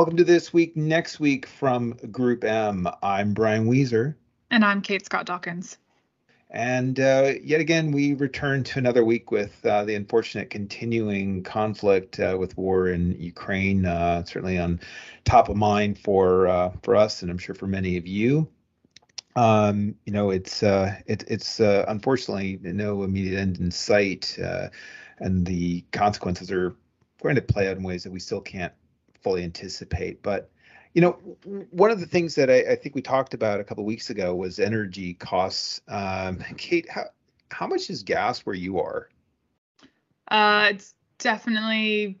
welcome to this week, next week from Group M. I'm Brian Wieser. And I'm Kate Scott Dawkins. And uh, yet again, we return to another week with uh, the unfortunate continuing conflict uh, with war in Ukraine. Uh, certainly on top of mind for uh, for us, and I'm sure for many of you. Um, you know, it's uh, it, it's unfortunately no immediate end in sight, and the consequences are going to play out in ways that we still can't fully anticipate. But you know, one of the things that I, I think we talked about a couple weeks ago was energy costs. Um, Kate, how how much is gas where you are? Uh, it's definitely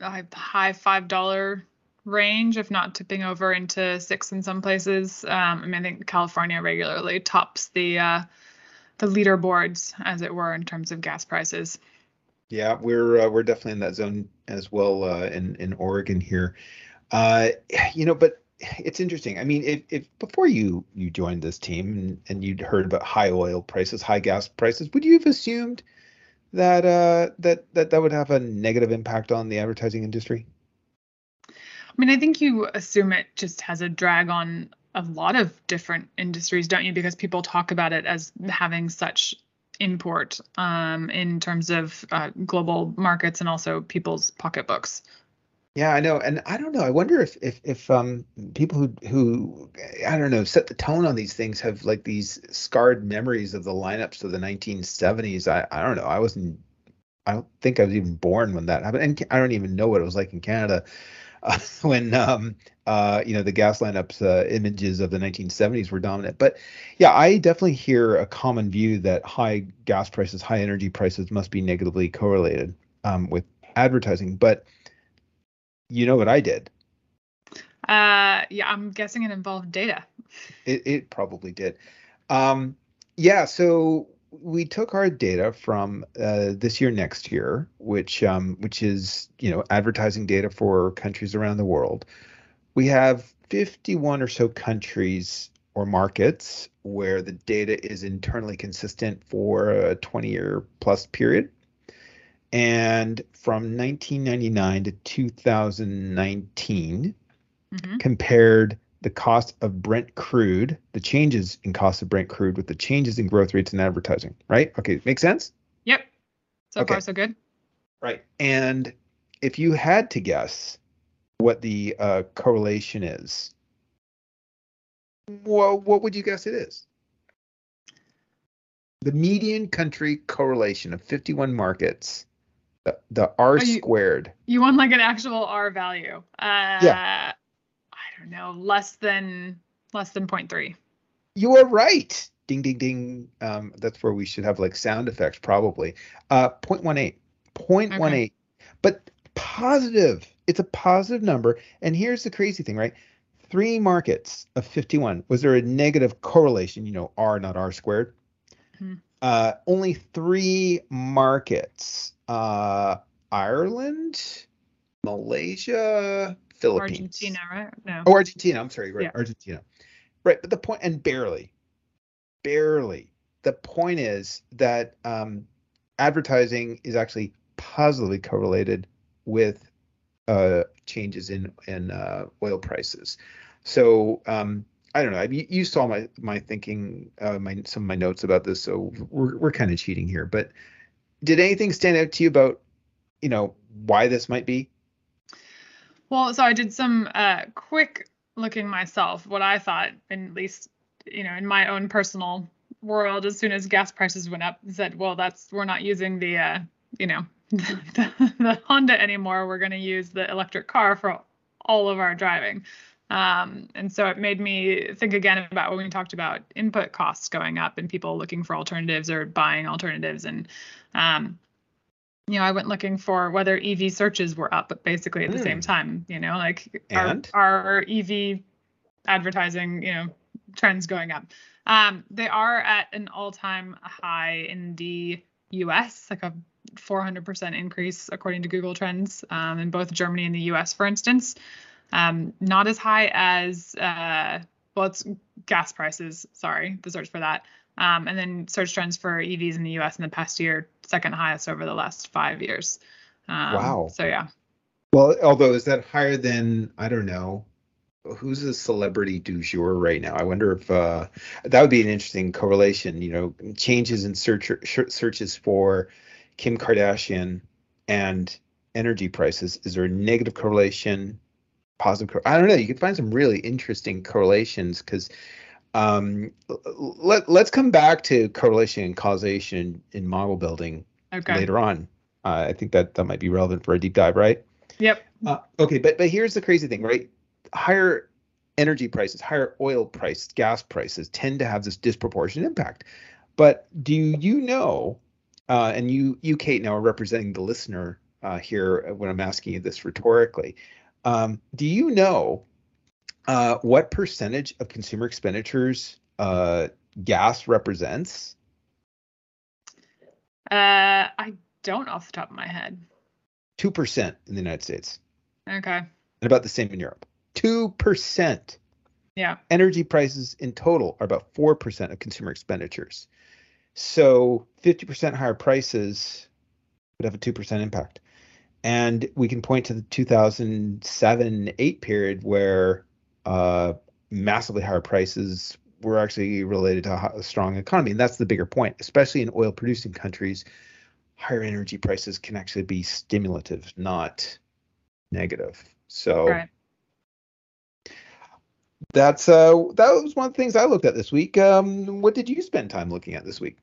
a high five dollar range, if not tipping over into six in some places. Um, I mean, I think California regularly tops the uh, the leaderboards, as it were, in terms of gas prices. Yeah, we're uh, we're definitely in that zone as well uh, in in Oregon here. Uh, you know, but it's interesting. I mean, if, if before you you joined this team and, and you'd heard about high oil prices, high gas prices, would you have assumed that uh, that that that would have a negative impact on the advertising industry? I mean, I think you assume it just has a drag on a lot of different industries, don't you? Because people talk about it as having such import um, in terms of uh, global markets and also people's pocketbooks. Yeah, I know, and I don't know. I wonder if if if um people who who I don't know set the tone on these things have like these scarred memories of the lineups of the 1970s. I I don't know. I wasn't. I don't think I was even born when that happened, and I don't even know what it was like in Canada uh, when um uh you know the gas lineups uh, images of the 1970s were dominant. But yeah, I definitely hear a common view that high gas prices, high energy prices must be negatively correlated um, with advertising, but you know what I did? Uh, yeah, I'm guessing it involved data. It, it probably did. Um, yeah, so we took our data from uh, this year, next year, which um, which is you know advertising data for countries around the world. We have 51 or so countries or markets where the data is internally consistent for a 20 year plus period. And from 1999 to 2019, mm-hmm. compared the cost of Brent crude, the changes in cost of Brent crude with the changes in growth rates in advertising, right? Okay, make sense? Yep. So okay. far, so good. Right. And if you had to guess what the uh, correlation is, well, what would you guess it is? The median country correlation of 51 markets the, the R you, squared. You want like an actual R value? Uh, yeah. Don't know, less than less than 0.3. You are right. Ding ding ding. Um, that's where we should have like sound effects probably. Uh, 0.18. 0.18. Okay. But positive. It's a positive number. And here's the crazy thing, right? Three markets of 51. Was there a negative correlation? You know, R not R squared. Mm-hmm. Uh, only three markets uh, Ireland, Malaysia, Philippines. Argentina, right? No. Oh, Argentina. I'm sorry. Right. Yeah. Argentina. Right. But the point, and barely, barely. The point is that um, advertising is actually positively correlated with uh, changes in in uh, oil prices. So um, I don't know. I mean, you saw my my thinking, uh, my some of my notes about this. So we're we're kind of cheating here, but did anything stand out to you about you know why this might be well so i did some uh, quick looking myself what i thought at least you know in my own personal world as soon as gas prices went up said well that's we're not using the uh, you know the, the honda anymore we're going to use the electric car for all of our driving um, and so it made me think again about when we talked about input costs going up and people looking for alternatives or buying alternatives. And, um, you know, I went looking for whether EV searches were up, but basically at the mm. same hmm. time, you know, like our, our, EV advertising, you know, trends going up. Um, they are at an all-time high in the US, like a 400% increase according to Google Trends um, in both Germany and the US, for instance. Um, not as high as uh, well, it's gas prices. Sorry, the search for that. Um, and then search trends for EVs in the U.S. in the past year, second highest over the last five years. Um, wow. So yeah. Well, although is that higher than I don't know, who's a celebrity du jour right now? I wonder if uh, that would be an interesting correlation. You know, changes in search searches for Kim Kardashian and energy prices. Is there a negative correlation? Positive? I don't know. You can find some really interesting correlations because um, let let's come back to correlation and causation in model building okay. later on. Uh, I think that that might be relevant for a deep dive, right? Yep. Uh, okay, but but here's the crazy thing, right? Higher energy prices, higher oil prices, gas prices tend to have this disproportionate impact. But do you know, uh, and you you Kate now are representing the listener uh, here when I'm asking you this rhetorically, um, do you know uh, what percentage of consumer expenditures uh, gas represents? Uh, I don't off the top of my head. 2% in the United States. Okay. And about the same in Europe. 2%. Yeah. Energy prices in total are about 4% of consumer expenditures. So 50% higher prices would have a 2% impact. And we can point to the 2007 8 period where uh, massively higher prices were actually related to a strong economy. And that's the bigger point, especially in oil producing countries higher energy prices can actually be stimulative, not negative. So right. that's uh that was one of the things I looked at this week. Um, what did you spend time looking at this week?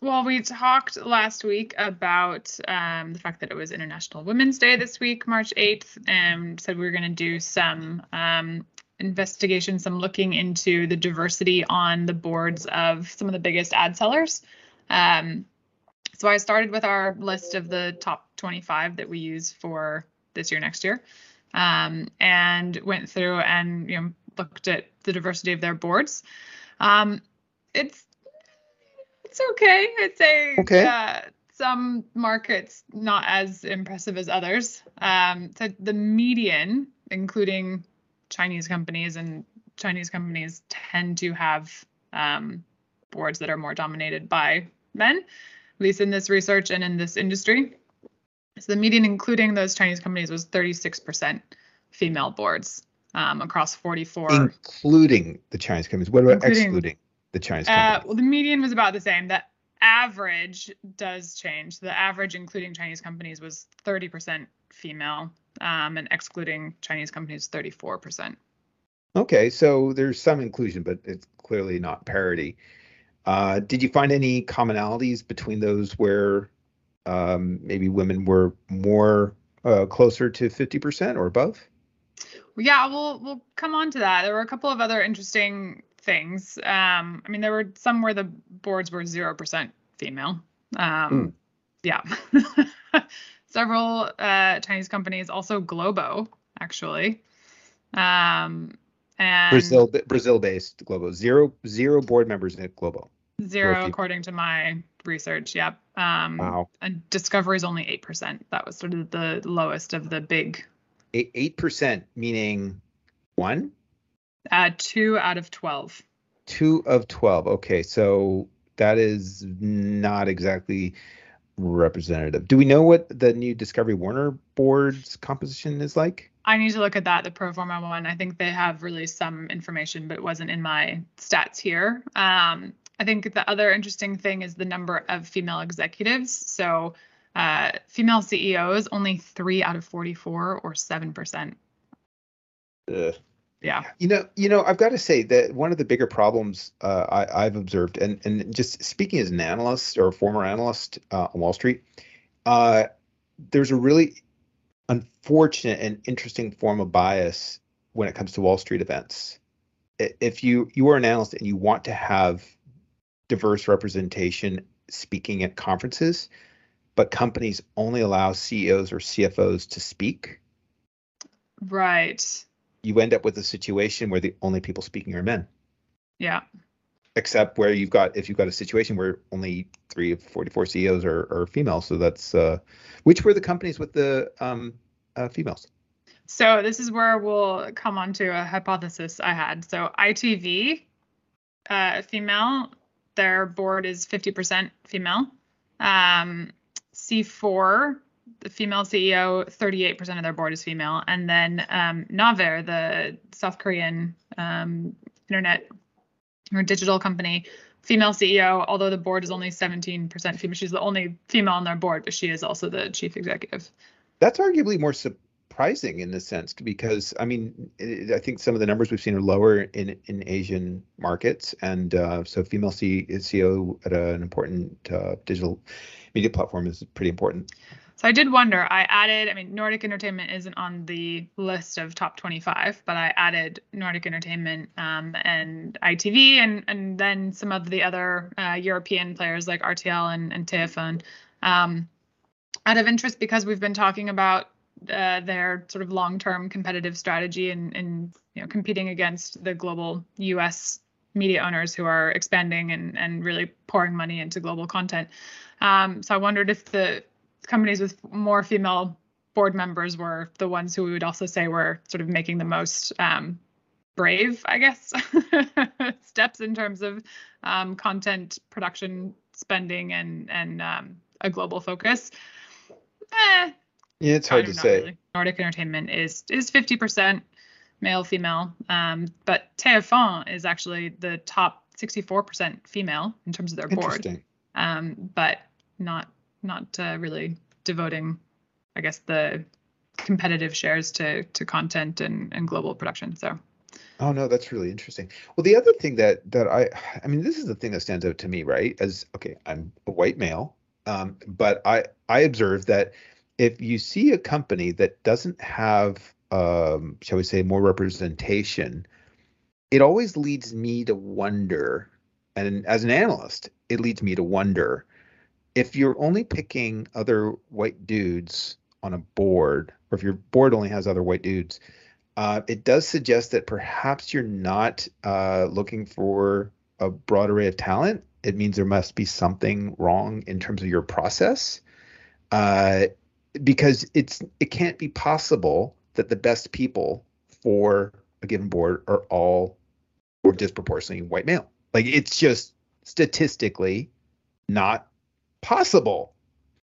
Well, we talked last week about um, the fact that it was International Women's Day this week, March 8th, and said we were going to do some um, investigation, some looking into the diversity on the boards of some of the biggest ad sellers. Um, so I started with our list of the top 25 that we use for this year, next year, um, and went through and you know looked at the diversity of their boards. Um, it's it's okay. I'd say okay. Uh, some markets not as impressive as others. Um, so the median, including Chinese companies, and Chinese companies tend to have um, boards that are more dominated by men at least in this research and in this industry. So the median, including those Chinese companies, was 36% female boards um, across 44. Including the Chinese companies. What about excluding the Chinese companies? Uh, well, the median was about the same. The average does change. The average, including Chinese companies, was 30% female, um, and excluding Chinese companies, 34%. Okay, so there's some inclusion, but it's clearly not parity. Uh, did you find any commonalities between those where um, maybe women were more uh, closer to 50% or above? Yeah, we'll we'll come on to that. There were a couple of other interesting things. Um, I mean, there were some where the boards were zero percent female. Um, mm. Yeah, several uh, Chinese companies, also Globo, actually. Um, and Brazil Brazil based Globo zero zero board members at Globo. Zero, according to my research. Yep. Um, wow. And Discovery is only eight percent. That was sort of the lowest of the big. Eight percent, meaning one. Uh, two out of twelve. Two of twelve. Okay, so that is not exactly representative. Do we know what the new Discovery Warner board's composition is like? I need to look at that, the pro forma one. I think they have released some information, but it wasn't in my stats here. Um, I think the other interesting thing is the number of female executives. So, uh, female CEOs, only three out of 44 or 7%. Ugh. Yeah. You know, you know, I've got to say that one of the bigger problems uh, I, have observed, and and just speaking as an analyst or a former analyst uh, on Wall Street, uh, there's a really unfortunate and interesting form of bias when it comes to Wall Street events. If you you are an analyst and you want to have diverse representation speaking at conferences, but companies only allow CEOs or CFOs to speak. Right. You end up with a situation where the only people speaking are men. Yeah. Except where you've got if you've got a situation where only three of 44 CEOs are, are female. So that's uh, which were the companies with the um, uh, females? So this is where we'll come on to a hypothesis I had. So ITV, uh, female, their board is 50% female. Um, C4 the female CEO, 38% of their board is female. And then um, Naver, the South Korean um, internet or digital company, female CEO, although the board is only 17% female. She's the only female on their board, but she is also the chief executive. That's arguably more surprising in this sense because I mean it, I think some of the numbers we've seen are lower in in Asian markets, and uh, so female CEO at a, an important uh, digital media platform is pretty important. So I did wonder. I added. I mean, Nordic Entertainment isn't on the list of top 25, but I added Nordic Entertainment um, and ITV, and and then some of the other uh, European players like RTL and and TF1. Um, out of interest because we've been talking about uh, their sort of long-term competitive strategy and, and you know competing against the global U.S. media owners who are expanding and and really pouring money into global content. Um, so I wondered if the companies with more female board members were the ones who we would also say were sort of making the most um, brave, I guess, steps in terms of um, content production spending and and um, a global focus. Eh, yeah, it's hard to say. Really. Nordic Entertainment is is 50% male female, um, but TF1 is actually the top 64% female in terms of their board. Um, but not not uh, really devoting, I guess, the competitive shares to to content and, and global production. So. Oh no, that's really interesting. Well, the other thing that that I, I mean, this is the thing that stands out to me, right? As okay, I'm a white male, um, but I I observe that if you see a company that doesn't have, um, shall we say, more representation, it always leads me to wonder, and as an analyst, it leads me to wonder if you're only picking other white dudes on a board, or if your board only has other white dudes, uh, it does suggest that perhaps you're not uh, looking for a broad array of talent. It means there must be something wrong in terms of your process. Uh, because it's it can't be possible that the best people for a given board are all or disproportionately white male. Like it's just statistically not possible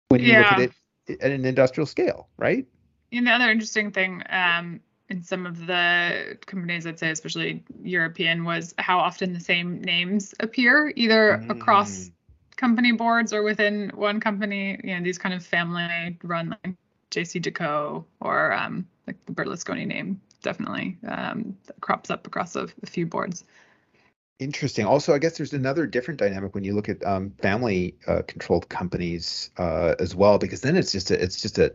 when you yeah. look at it at an industrial scale, right? And the other interesting thing um, in some of the companies, I'd say, especially European, was how often the same names appear either mm. across company boards or within one company, you know, these kind of family run like JCDecaux or um, like the Berlusconi name definitely um, crops up across a, a, few boards. Interesting. Also, I guess there's another different dynamic when you look at um, family-controlled uh, companies uh, as well, because then it's just a, it's just a,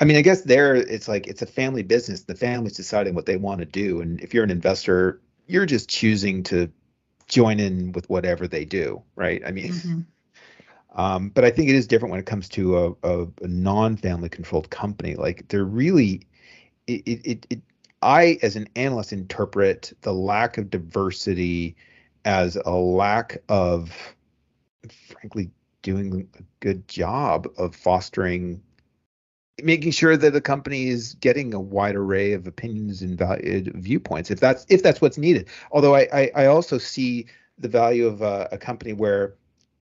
I mean, I guess there it's like it's a family business. The family's deciding what they want to do, and if you're an investor, you're just choosing to join in with whatever they do, right? I mean, mm-hmm. um, but I think it is different when it comes to a, a, a non-family controlled company. Like they're really, it, it, it, I as an analyst interpret the lack of diversity as a lack of, frankly, doing a good job of fostering making sure that the company is getting a wide array of opinions and value, viewpoints if that's if that's what's needed. Although i i, I also see the value of a, a company where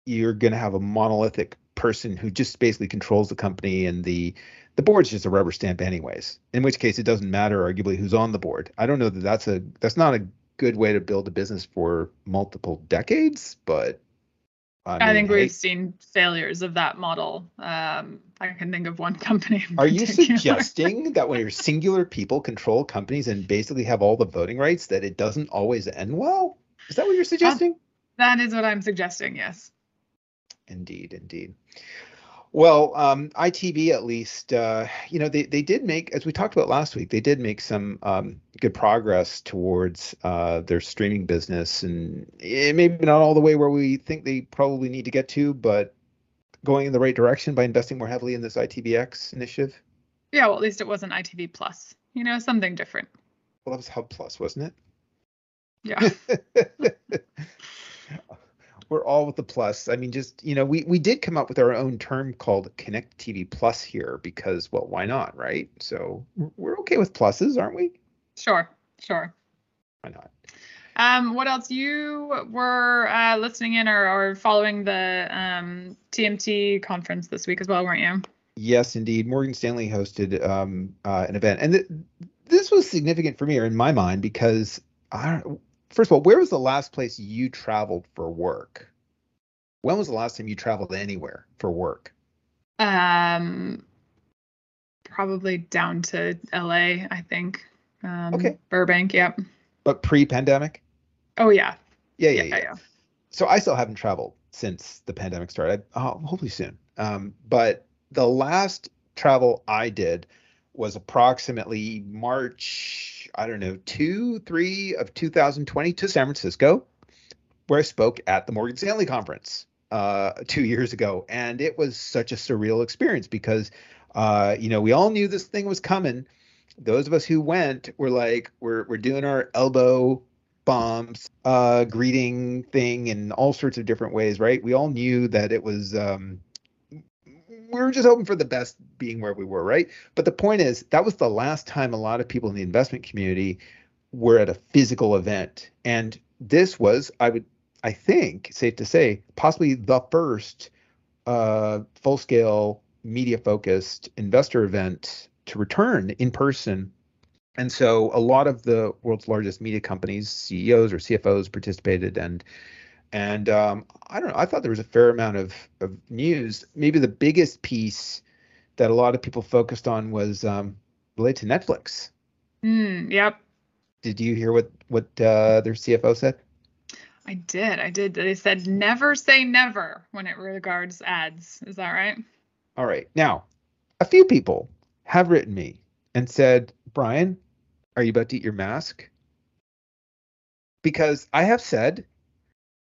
you're going to have a monolithic person who just basically controls the company and the the board's just a rubber stamp anyways in which case it doesn't matter arguably who's on the board. I don't know that that's a that's not a good way to build a business for multiple decades but I, mean, I think we've seen failures of that model. Um, I can think of one company. Are you suggesting that when your singular people control companies and basically have all the voting rights, that it doesn't always end well? Is that what you're suggesting? that is what I'm suggesting. Yes. Indeed, indeed. Well, um, ITV at least, uh, you know, they, they did make, as we talked about last week, they did make some um, good progress towards uh, their streaming business, and it maybe not all the way where we think they probably need to get to, but going in the right direction by investing more heavily in this ITVX initiative. Yeah, well, at least it wasn't ITV Plus. You know, something different. Well, that was Hub Plus, wasn't it? Yeah. we're all with the plus. I mean, just you know, we we did come up with our own term called Connect TV Plus here because, well, why not, right? So we're okay with pluses, aren't we? Sure, sure. Why not? Um, what else? You were uh, listening in or, or following the um, TMT conference this week as well, weren't you? Yes, indeed. Morgan Stanley hosted um, uh, an event, and th- this was significant for me, or in my mind, because I don't, first of all, where was the last place you traveled for work? When was the last time you traveled anywhere for work? Um, probably down to LA, I think. Um, Okay. Burbank, yep. But pre-pandemic? Oh yeah. Yeah, yeah, Yeah, yeah. yeah. So I still haven't traveled since the pandemic started. Oh, hopefully soon. Um, but the last travel I did was approximately March, I don't know, two, three of 2020 to San Francisco, where I spoke at the Morgan Stanley conference uh, two years ago. And it was such a surreal experience because, uh, you know, we all knew this thing was coming. Those of us who went were like, we're, we're doing our elbow bombs, uh, greeting thing in all sorts of different ways, right? We all knew that it was, um, we were just hoping for the best being where we were, right? But the point is, that was the last time a lot of people in the investment community were at a physical event. And this was, I would, I think, safe to say, possibly the first uh, full scale media focused investor event to return in person. And so a lot of the world's largest media companies, CEOs or CFOs participated and and um, I don't know. I thought there was a fair amount of, of news. Maybe the biggest piece that a lot of people focused on was um, related to Netflix. Mm, yep. Did you hear what what uh, their CFO said? I did. I did. They said never say never when it regards ads. Is that right? All right. Now, a few people have written me and said, Brian, are you about to eat your mask? Because I have said,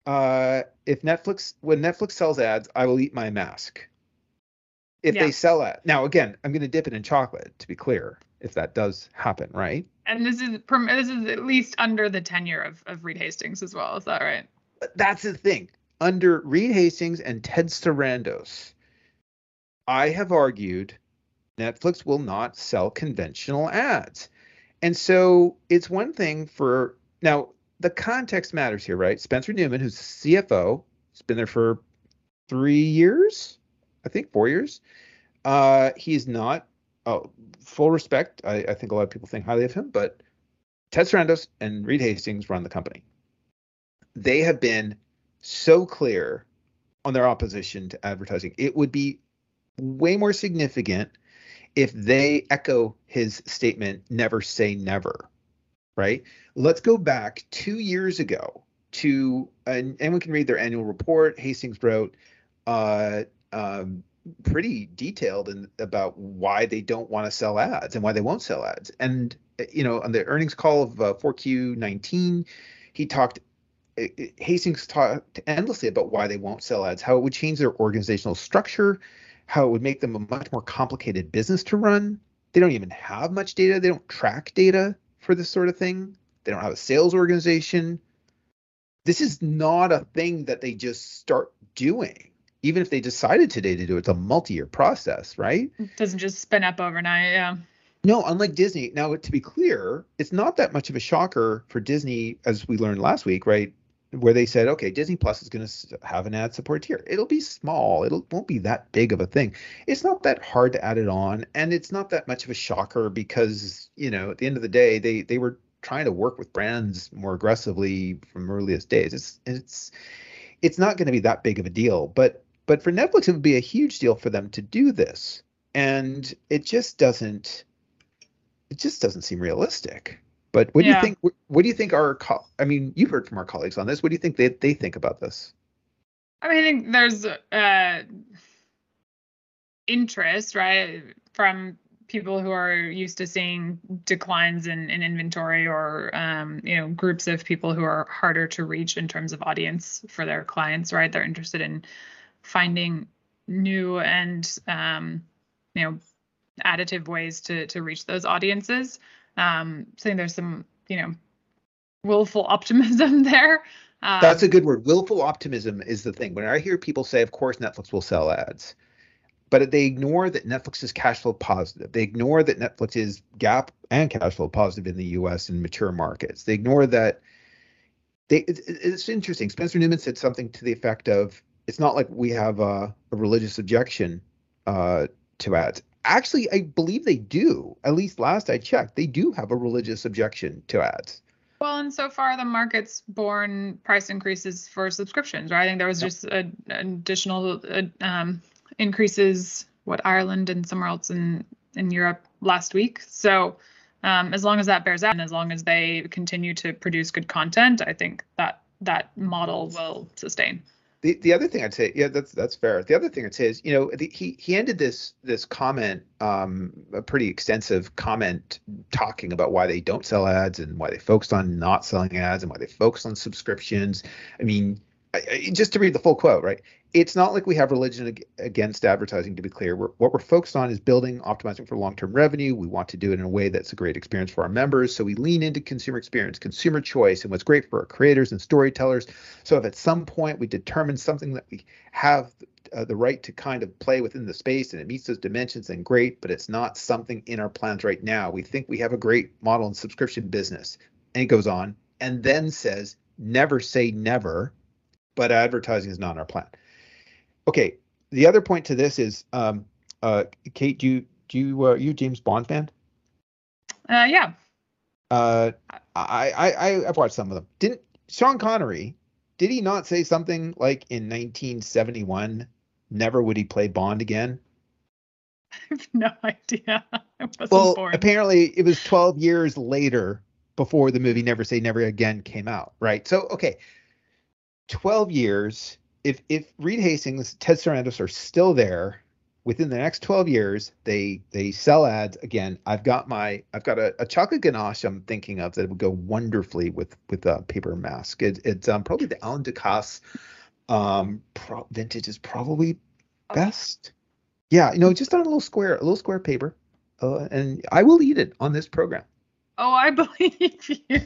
uh, if Netflix, when Netflix sells ads, I will eat my mask. If Yeah. they sell it, now again, I'm going to dip it in chocolate to be clear, if that does happen, right? And this is this is at least under the tenure of, of Reed Hastings as well. Is that right? But that's the thing. Under Reed Hastings and Ted Sarandos, I have argued Netflix will not sell conventional ads. And so it's one thing for now, the context matters here, right? Spencer Neumann, who's CFO, has been there for three years, I think four years. Uh, he's not, oh, full respect. I, I think a lot of people think highly of him, but Ted Sarandos and Reed Hastings run the company. They have been so clear on their opposition to advertising. It would be way more significant if they echo his statement, never say never, right? Let's go back two years ago to, and anyone can read their annual report. Hastings wrote uh, um, pretty detailed in, about why they don't want to sell ads and why they won't sell ads. And, you know, on the earnings call of uh, 4Q19, he talked uh, Hastings talked endlessly about why they won't sell ads, how it would change their organizational structure, how it would make them a much more complicated business to run. They don't even have much data. They don't track data for this sort of thing. They don't have a sales organization. This is not a thing that they just start doing. Even if they decided today to do it, it's a multi-year process, right? It doesn't just spin up overnight. Yeah. No, unlike Disney. Now, to be clear, it's not that much of a shocker for Disney, as we learned last week, right? Where they said, okay, Disney Plus is going to have an ad support tier. It'll be small. It won't be that big of a thing. It's not that hard to add it on, and it's not that much of a shocker because you know, at the end of the day, they they were trying to work with brands more aggressively from earliest days. It's it's it's not going to be that big of a deal, but but for Netflix, it would be a huge deal for them to do this, and it just doesn't it just doesn't seem realistic. But what do Yeah. you think? What, what do you think our? Co- I mean, you've heard from our colleagues on this. What do you think they they think about this? I mean, I think there's uh, interest, right, from people who are used to seeing declines in, in inventory or, um, you know, groups of people who are harder to reach in terms of audience for their clients, right? They're interested in finding new and, um, you know, additive ways to to reach those audiences. Um, there's some, you know, willful optimism there. Um, That's a good word. Willful optimism is the thing. When I hear people say, "Of course, Netflix will sell ads," but they ignore that Netflix is cash flow positive. They ignore that Netflix is GAAP and cash flow positive in the U.S. and mature markets. They ignore that. They it's, it's interesting. Spencer Neumann said something to the effect of, "It's not like we have a, a religious objection uh, to ads. Actually, I believe they do. At least last I checked, they do have a religious objection to ads. Well, and so far the market's borne price increases for subscriptions, right? I think there was just a, an additional uh, um, increases, what Ireland and somewhere else in in Europe last week. So um, as long as that bears out, and as long as they continue to produce good content, I think that that model will sustain. The, the other thing I'd say, yeah, that's that's fair. The other thing I'd say is, you know, the, he he ended this this comment, um, a pretty extensive comment talking about why they don't sell ads and why they focused on not selling ads and why they focus on subscriptions. I mean, I, I, just to read the full quote, right? It's not like we have religion against advertising to be clear. We're, what we're focused on is building optimizing for long-term revenue. We want to do it in a way that's a great experience for our members. So we lean into consumer experience consumer choice and what's great for our creators and storytellers. So if at some point we determine something that we have uh, the right to kind of play within the space and it meets those dimensions then great but it's not something in our plans right now. We think we have a great model in subscription business. And it goes on and then says never say never but advertising is not in our plan okay. The other point to this is, um, uh, Kate, do you do you uh, you James Bond fan? Uh, yeah. Uh, I I I've watched some of them. Didn't Sean Connery? Did he not say something like in 1971? Never would he play Bond again. I have no idea. well, born. apparently it was 12 years later before the movie Never Say Never Again came out, right? So, okay, 12 years if if Reed Hastings, Ted Sarandos are still there within the next 12 years, they they sell ads again. I've got my I've got a, a chocolate ganache I'm thinking of that would go wonderfully with with a paper mask. It, it's um, probably the Alain Ducasse um, pro- vintage is probably best. Yeah, you know, just on a little square, a little square paper, uh, and I will eat it on this program. Oh, I believe you.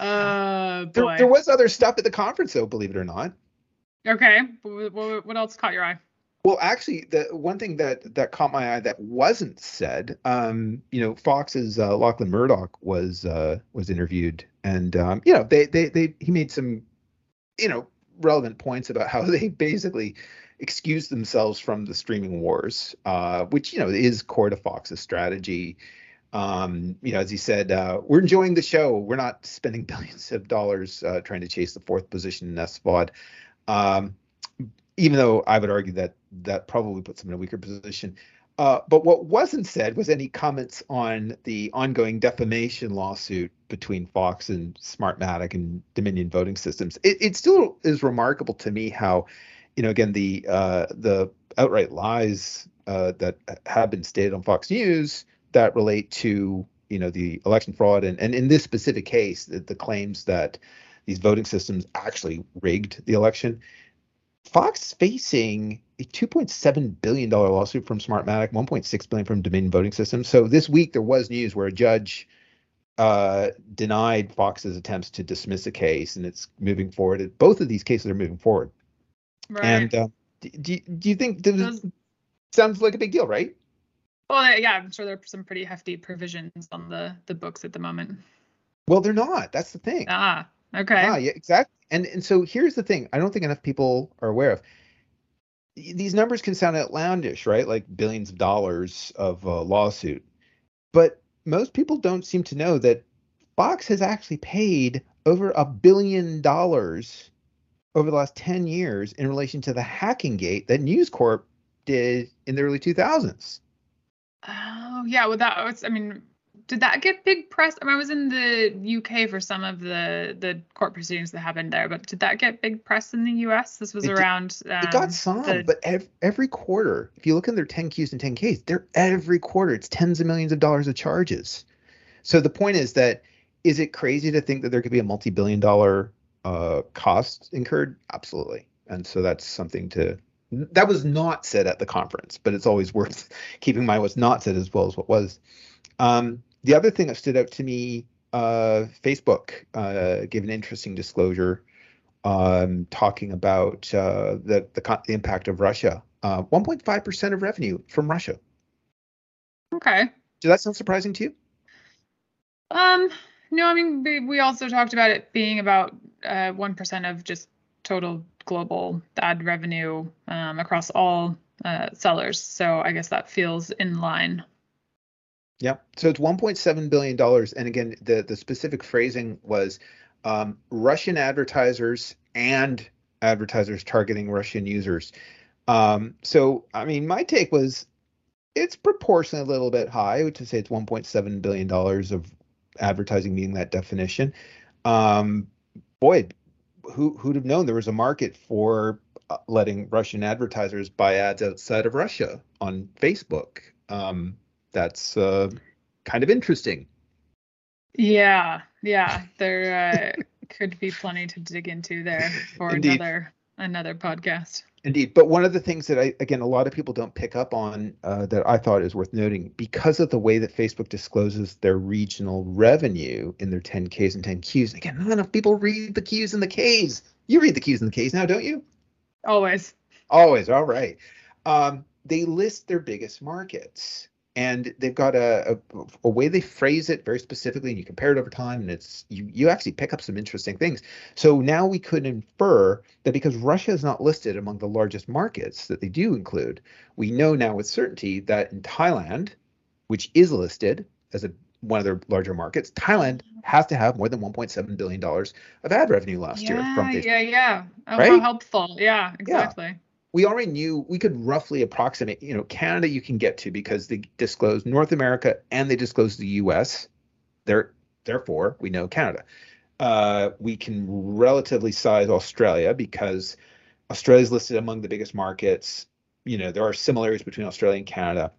Uh, there, there, was other stuff at the conference, though, believe it or not. Okay. What, what else caught your eye? Well, actually, the one thing that that caught my eye that wasn't said, um, you know, Fox's uh, Lachlan Murdoch was uh, was interviewed, and um, you know, they they they he made some, you know, relevant points about how they basically excused themselves from the streaming wars, uh, which you know is core to Fox's strategy um, you know, as he said, uh, we're enjoying the show. We're not spending billions of dollars uh, trying to chase the fourth position in SVOD. Um, even though I would argue that that probably puts them in a weaker position. Uh, but what wasn't said was any comments on the ongoing defamation lawsuit between Fox and Smartmatic and Dominion Voting Systems. It, it still is remarkable to me how, you know, again the uh, the outright lies uh, that have been stated on Fox News that relate to you know the election fraud and, and in this specific case the, the claims that these voting systems actually rigged the election fox facing a 2.7 billion dollar lawsuit from smartmatic 1.6 billion from dominion voting systems so this week there was news where a judge uh, denied fox's attempts to dismiss a case and it's moving forward. Both of these cases are moving forward. Right. and uh, do, do, do you think this sounds like a big deal right well, yeah, I'm sure there are some pretty hefty provisions on the the books at the moment. Well, they're not. That's the thing. Ah, okay. Ah, yeah, exactly. And and so here's the thing. I don't think enough people are aware of. These numbers can sound outlandish, right? Like billions of dollars of uh, lawsuit, but most people don't seem to know that Fox has actually paid over a billion dollars over the last 10 years in relation to the hacking gate that News Corp did in the early 2000s. Oh yeah, well that was. I mean, did that get big press? I mean, I was in the UK for some of the the court proceedings that happened there, but did that get big press in the US? This was it around. Did, um, it got some, the, but every, every quarter, if you look in their 10Qs and 10Ks, they're every quarter it's tens of millions of dollars of charges. So the point is that is it crazy to think that there could be a multi-billion dollar uh, cost incurred? Absolutely. And so that's something to that was not said at the conference, but it's always worth keeping in mind what's not said as well as what was. Um, the other thing that stood out to me, uh, Facebook uh, gave an interesting disclosure um, talking about uh, the, the, the impact of Russia. 1.5% uh, of revenue from Russia. Okay. Does that sound surprising to you? Um, no, I mean we, we also talked about it being about uh, one of just total global ad revenue um, across all uh, sellers. So I guess that feels in line. Yeah. So it's 1.7 billion dollars, and again, the the specific phrasing was um, Russian advertisers and advertisers targeting Russian users. Um, so I mean, my take was it's proportionally a little bit high to say it's 1.7 billion dollars of advertising meeting that definition. Um, boy, who who'd have known there was a market for uh, letting Russian advertisers buy ads outside of Russia on Facebook? Um, that's uh, kind of interesting. Yeah, yeah, there uh, could be plenty to dig into there for Indeed. another another podcast. Indeed, but one of the things that I again a lot of people don't pick up on uh, that I thought is worth noting because of the way that Facebook discloses their regional revenue in their 10Ks and 10Qs. Again, not enough people read the Qs and the Ks. You read the Qs and the Ks now, don't you? Always. Always. All right. Um, they list their biggest markets and they've got a, a, a, way they phrase it very specifically and you compare it over time and it's you you actually pick up some interesting things so now we could infer that because russia is not listed among the largest markets that they do include we know now with certainty that in thailand which is listed as a one of their larger markets thailand has to have more than 1.7 billion dollars of ad revenue last yeah, year from Facebook. yeah yeah oh, right? how helpful yeah exactly yeah we already knew we could roughly approximate, you know, Canada you can get to because they disclose North America and they disclose the US. There, therefore, we know Canada. Uh, we can relatively size Australia because Australia is listed among the biggest markets. You know, there are similarities between Australia and Canada.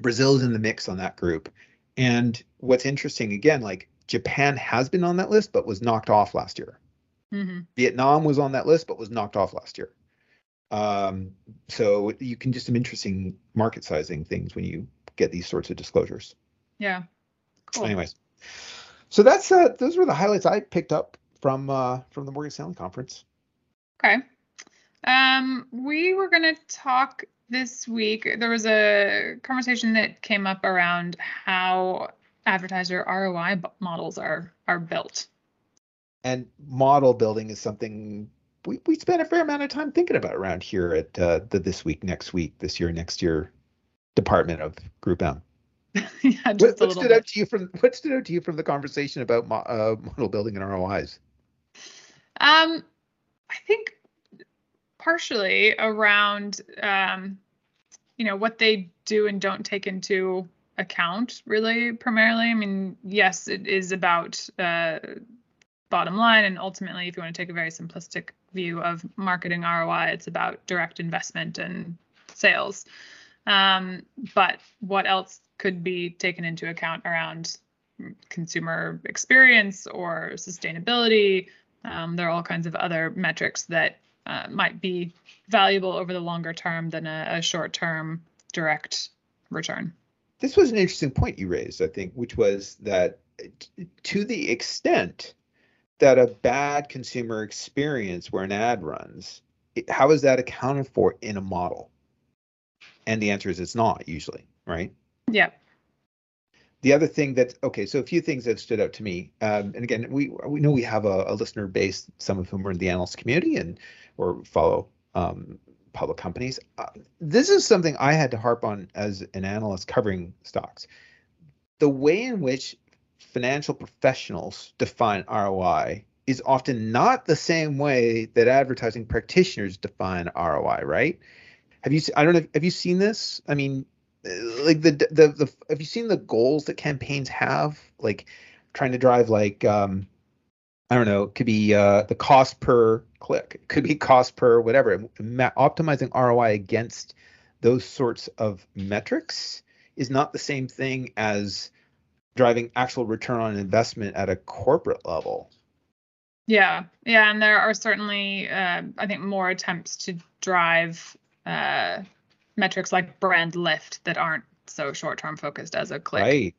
Brazil is in the mix on that group. And what's interesting, again, like Japan has been on that list, but was knocked off last year. Mm-hmm. Vietnam was on that list, but was knocked off last year. Um, so you can do some interesting market sizing things when you get these sorts of disclosures. Yeah. Cool. Anyways, so that's uh, those were the highlights I picked up from uh, from the Morgan Stanley conference. Okay. Um, we were going to talk this week. There was a conversation that came up around how advertiser ROI models are are built. And model building is something we, we spent a fair amount of time thinking about around here at uh, the this week, next week, this year, next year department of Group M. yeah, what, what stood bit. out to you from what stood out to you from the conversation about mo- uh, model building and ROIs? Um, I think partially around um, you know what they do and don't take into account really primarily i mean yes it is about uh, bottom line. And ultimately, if you want to take a very simplistic view of marketing ROI, it's about direct investment and sales. Um, but what else could be taken into account around consumer experience or sustainability? Um, there are all kinds of other metrics that uh, might be valuable over the longer term than a, a short term direct return. This was an interesting point you raised, I think, which was that to the extent that a bad consumer experience where an ad runs, how is that accounted for in a model? And the answer is it's not usually, right? Yeah. The other thing that okay, so a few things that stood out to me, um, and again, we we know we have a, a, listener base, some of whom are in the analyst community and or follow um, public companies. Uh, this is something I had to harp on as an analyst covering stocks. The way in which financial professionals define ROI is often not the same way that advertising practitioners define ROI, right? Have you I don't know have you seen this? I mean uh, like the the the have you seen the goals that campaigns have like trying to drive like um I don't know, it could be uh, the cost per click, it could be cost per whatever. optimizing ROI against those sorts of metrics is not the same thing as driving actual return on investment at a corporate level. Yeah, yeah, and there are certainly, uh, I think, more attempts to drive uh, metrics like brand lift that aren't so short-term focused as a click. Right,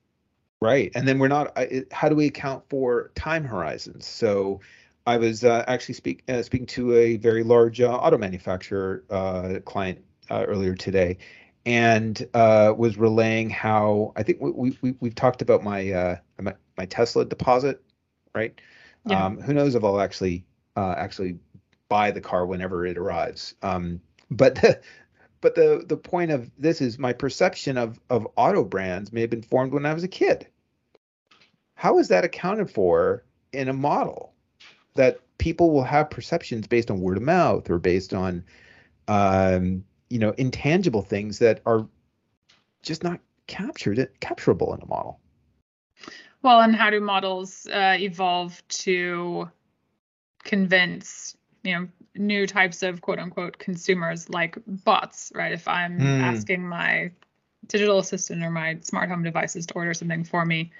right, and then we're not. How do we account for time horizons? So, I was uh, actually speak, uh, speaking to a very large uh, auto manufacturer uh, client earlier today, and uh, was relaying how I think we, we we've talked about my uh, my, my Tesla deposit, right? Yeah. Um, who knows if I'll actually uh, actually buy the car whenever it arrives. Um, but the, but the the point of this is my perception of of auto brands may have been formed when I was a kid. How is that accounted for in a model that people will have perceptions based on word of mouth or based on um, you know intangible things that are just not captured capturable in a model. Well and how do models uh, evolve to convince you know new types of quote unquote consumers like bots right? If i'm mm. asking my digital assistant or my smart home devices to order something for me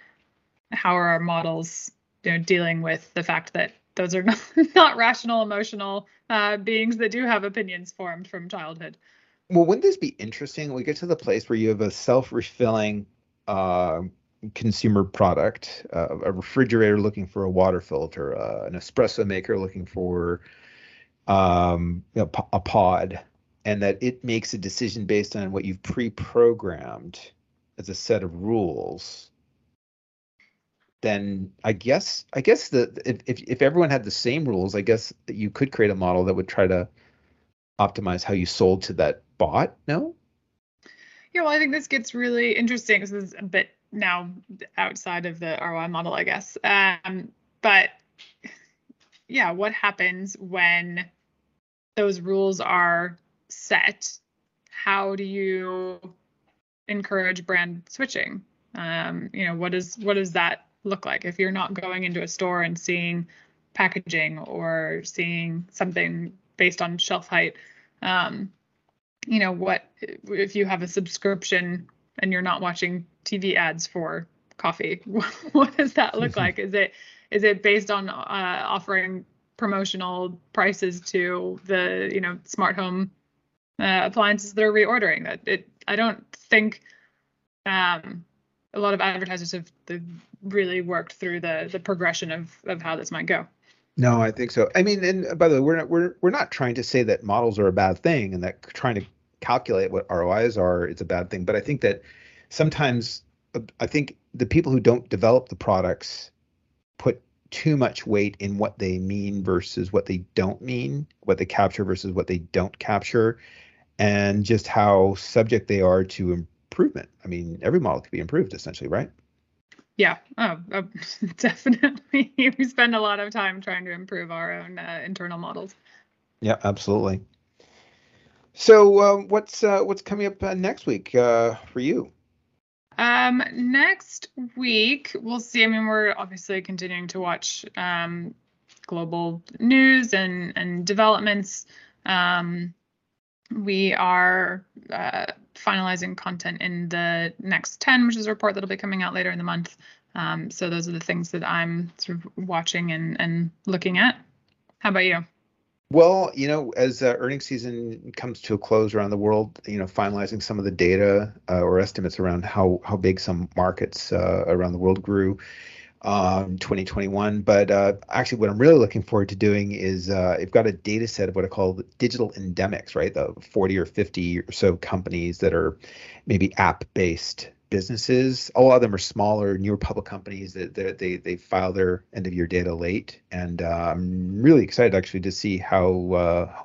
how are our models you know dealing with the fact that those are not, not rational emotional uh, beings that do have opinions formed from childhood well, wouldn't this be interesting? We get to the place where you have a self-refilling uh, consumer product, uh, a refrigerator looking for a water filter, uh, an espresso maker looking for um, you know, a pod, and that it makes a decision based on what you've pre-programmed as a set of rules. Then I guess I guess the if if everyone had the same rules, I guess that you could create a model that would try to optimize how you sold to that bot. No. Yeah, well, I think this gets really interesting. This is a bit now outside of the ROI model, I guess. Um, but yeah, what happens when those rules are set? How do you encourage brand switching? Um, you know, what is what does that look like if you're not going into a store and seeing packaging or seeing something based on shelf height? Um, you know what if you have a subscription and you're not watching TV ads for coffee what does that look like? Is it is it based on uh, offering promotional prices to the you know smart home uh, appliances that are reordering? That it I don't think um, a lot of advertisers have really worked through the the progression of of how this might go. No, I think so. I mean, and uh, by the way, we're not we're we're not trying to say that models are a bad thing and that trying to calculate what ROIs are is a bad thing. But I think that sometimes uh, I think the people who don't develop the products put too much weight in what they mean versus what they don't mean, what they capture versus what they don't capture, and just how subject they are to improvement. I mean, every model can be improved essentially, right? Yeah, oh, oh, definitely. we spend a lot of time trying to improve our own uh, internal models. Yeah, absolutely. So, uh, what's uh, what's coming up uh, next week uh, for you? Um, next week we'll see. I mean, we're obviously continuing to watch um, global news and and developments. Um, we are uh, finalizing content in the next 10, which is a report that'll be coming out later in the month. Um, so those are the things that I'm sort of watching and, and looking at. How about you? Well, you know, as uh, earnings season comes to a close around the world, you know, finalizing some of the data uh, or estimates around how how big some markets uh, around the world grew um, 2021. But uh, actually, what I'm really looking forward to doing is uh, I've got a data set of what I call digital endemics, right? The 40 or 50 or so companies that are maybe app based businesses. A lot of them are smaller, newer public companies that they they file their end of year data late, and uh, I'm really excited actually to see how. Uh,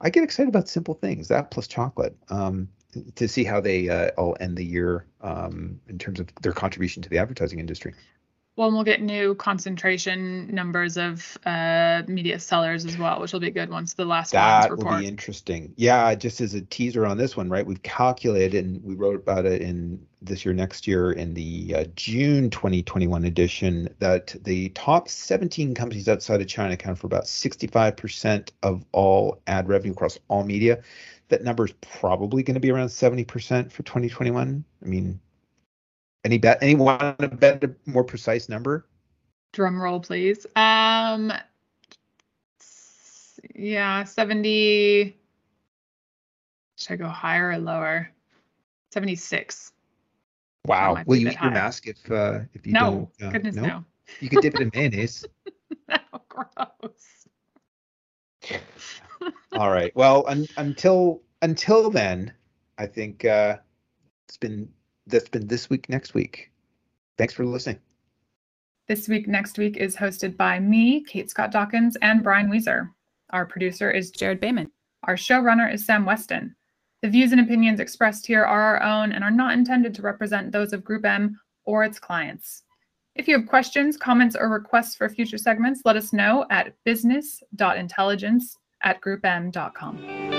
I get excited about simple things, that plus chocolate. Um, to see how they uh, all end the year um, in terms of their contribution to the advertising industry. Well, we'll get new concentration numbers of uh, media sellers as well, which will be good once the last that report. will be interesting. Yeah, just as a teaser on this one, right? We've calculated and we wrote about it in this year, next year, in the uh, June 2021 edition, that the top 17 companies outside of China account for about 65% of all ad revenue across all media. That number is probably going to be around 70% for 2021. I mean, any bet? Anyone want to bet a more precise number? Drum roll, please. Um, yeah, seventy. Should I go higher or lower? Seventy-six. Wow. Will you eat high. your mask if uh, if you no, don't? Uh, goodness no. no. You could dip it in mayonnaise. no, gross. All right. Well, un- until until then, I think uh, it's been that's been this week, next week. Thanks for listening. This week, next week is hosted by me, Kate Scott Dawkins, and Brian Wieser. Our producer is Jared Bayman. Our showrunner is Sam Weston. The views and opinions expressed here are our own and are not intended to represent those of Group M or its clients. If you have questions, comments, or requests for future segments, let us know at business.intelligence at groupm.com.